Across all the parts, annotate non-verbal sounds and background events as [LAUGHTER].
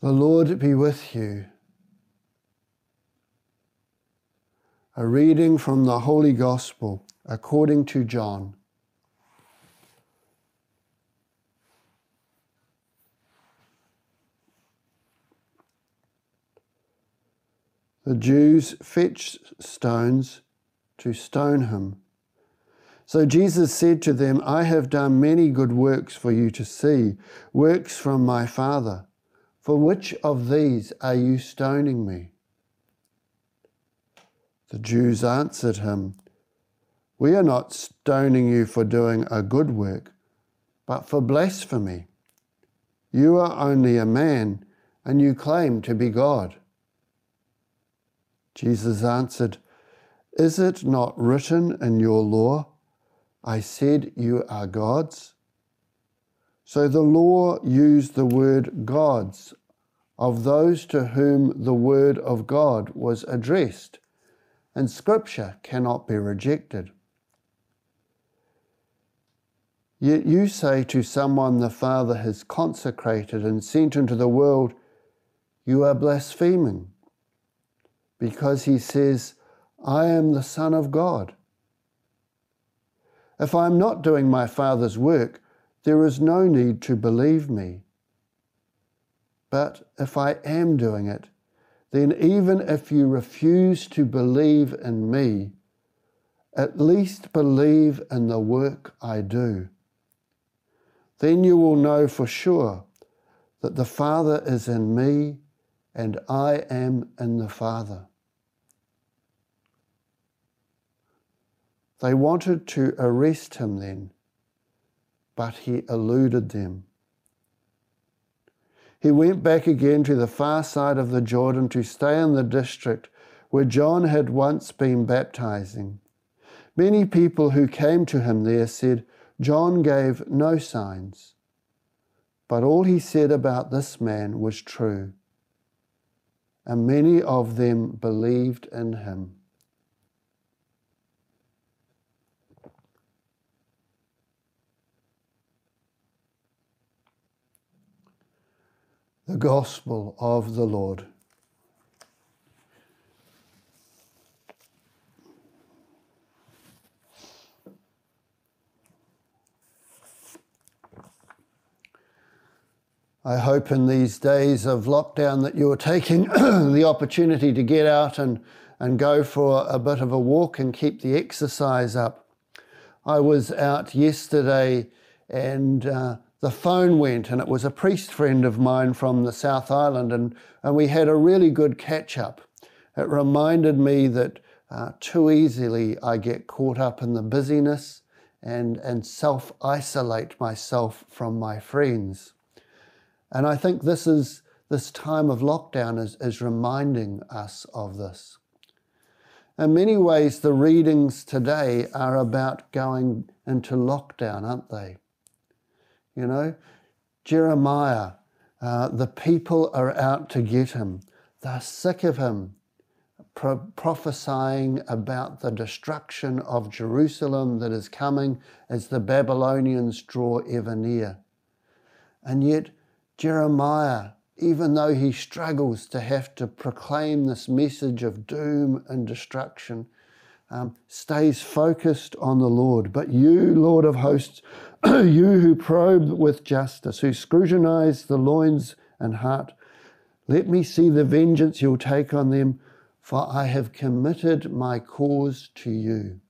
The Lord be with you. A reading from the Holy Gospel according to John. The Jews fetched stones to stone him. So Jesus said to them, I have done many good works for you to see, works from my Father. For which of these are you stoning me? The Jews answered him, We are not stoning you for doing a good work, but for blasphemy. You are only a man, and you claim to be God. Jesus answered, Is it not written in your law, I said you are gods? So the law used the word gods of those to whom the word of God was addressed, and scripture cannot be rejected. Yet you say to someone the Father has consecrated and sent into the world, you are blaspheming, because he says, I am the Son of God. If I am not doing my Father's work, there is no need to believe me. But if I am doing it, then even if you refuse to believe in me, at least believe in the work I do. Then you will know for sure that the Father is in me and I am in the Father. They wanted to arrest him then, but he eluded them. He went back again to the far side of the Jordan to stay in the district where John had once been baptizing. Many people who came to him there said, John gave no signs. But all he said about this man was true, and many of them believed in him. The Gospel of the Lord. I hope in these days of lockdown that you're taking [CLEARS THROAT] the opportunity to get out and, and go for a bit of a walk and keep the exercise up. I was out yesterday and uh, the phone went, and it was a priest friend of mine from the South Island, and, and we had a really good catch up. It reminded me that uh, too easily I get caught up in the busyness and, and self isolate myself from my friends. And I think this is this time of lockdown is, is reminding us of this. In many ways, the readings today are about going into lockdown, aren't they? You know, Jeremiah, uh, the people are out to get him. They're sick of him pro- prophesying about the destruction of Jerusalem that is coming as the Babylonians draw ever near. And yet, Jeremiah, even though he struggles to have to proclaim this message of doom and destruction, um, stays focused on the Lord. But you, Lord of hosts, [CLEARS THROAT] you who probe with justice, who scrutinize the loins and heart, let me see the vengeance you'll take on them, for I have committed my cause to you.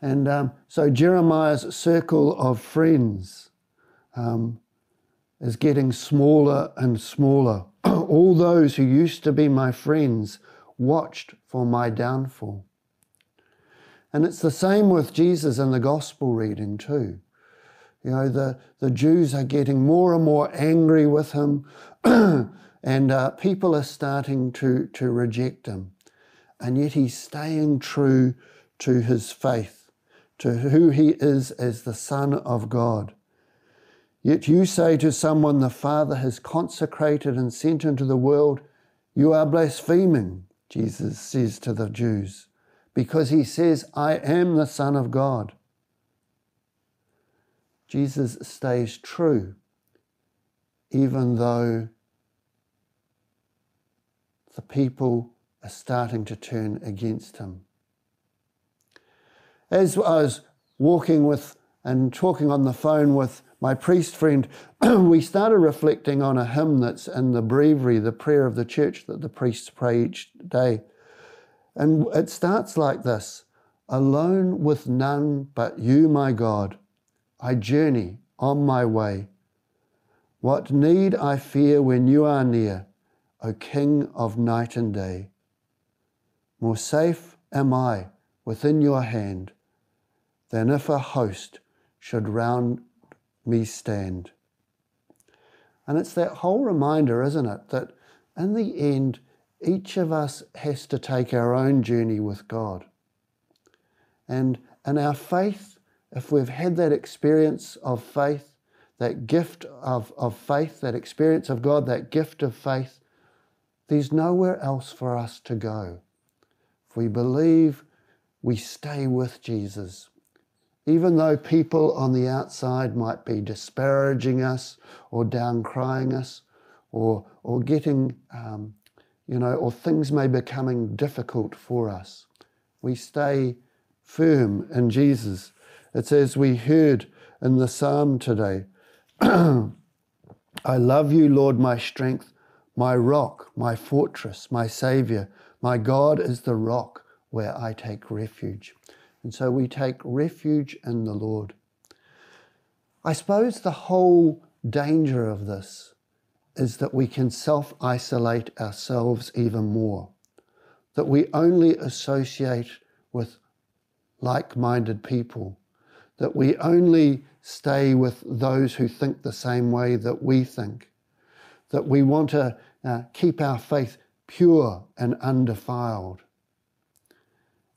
And um, so Jeremiah's circle of friends um, is getting smaller and smaller. [CLEARS THROAT] All those who used to be my friends watched for my downfall. And it's the same with Jesus in the gospel reading, too. You know, the, the Jews are getting more and more angry with him, [CLEARS THROAT] and uh, people are starting to, to reject him. And yet he's staying true to his faith, to who he is as the Son of God. Yet you say to someone the Father has consecrated and sent into the world, you are blaspheming, Jesus says to the Jews because he says, I am the Son of God. Jesus stays true even though the people are starting to turn against him. As I was walking with and talking on the phone with my priest friend, [CLEARS THROAT] we started reflecting on a hymn that's in the breviary, the prayer of the church that the priests pray each day. And it starts like this Alone with none but you, my God, I journey on my way. What need I fear when you are near, O King of night and day? More safe am I within your hand than if a host should round me stand. And it's that whole reminder, isn't it, that in the end, each of us has to take our own journey with God. And in our faith, if we've had that experience of faith, that gift of, of faith, that experience of God, that gift of faith, there's nowhere else for us to go. If we believe, we stay with Jesus even though people on the outside might be disparaging us or downcrying us or, or getting, um, you know, or things may be becoming difficult for us, we stay firm in Jesus. It's as we heard in the psalm today [CLEARS THROAT] I love you, Lord, my strength, my rock, my fortress, my Saviour. My God is the rock where I take refuge. And so we take refuge in the Lord. I suppose the whole danger of this is that we can self isolate ourselves even more, that we only associate with like minded people, that we only stay with those who think the same way that we think, that we want to uh, keep our faith pure and undefiled.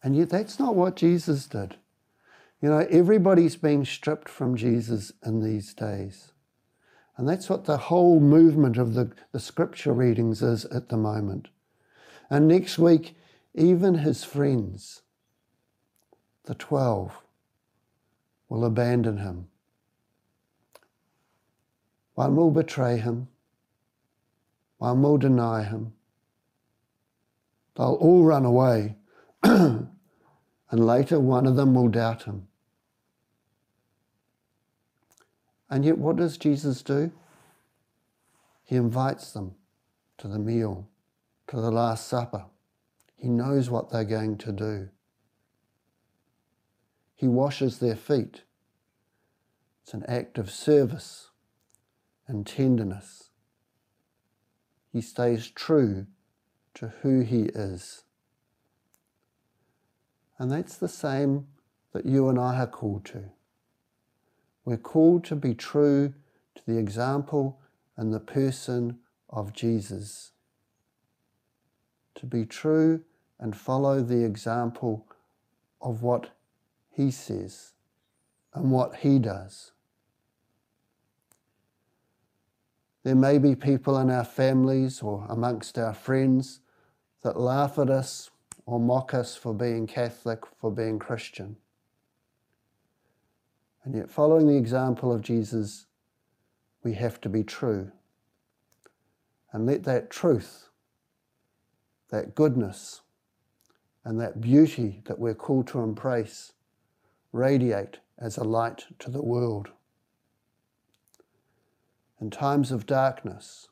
And yet, that's not what Jesus did. You know, everybody's being stripped from Jesus in these days. And that's what the whole movement of the, the scripture readings is at the moment. And next week, even his friends, the 12, will abandon him. One will betray him, one will deny him. They'll all run away. [CLEARS THROAT] and later one of them will doubt him. And yet, what does Jesus do? He invites them to the meal, to the Last Supper. He knows what they're going to do. He washes their feet. It's an act of service and tenderness. He stays true to who he is. And that's the same that you and I are called to. We're called to be true to the example and the person of Jesus. To be true and follow the example of what he says and what he does. There may be people in our families or amongst our friends that laugh at us or mock us for being Catholic, for being Christian. And yet, following the example of Jesus, we have to be true. And let that truth, that goodness, and that beauty that we're called to embrace radiate as a light to the world. In times of darkness,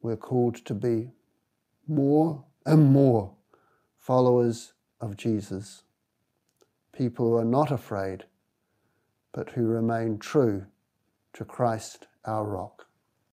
we're called to be more and more followers of Jesus, people who are not afraid, but who remain true to Christ our rock.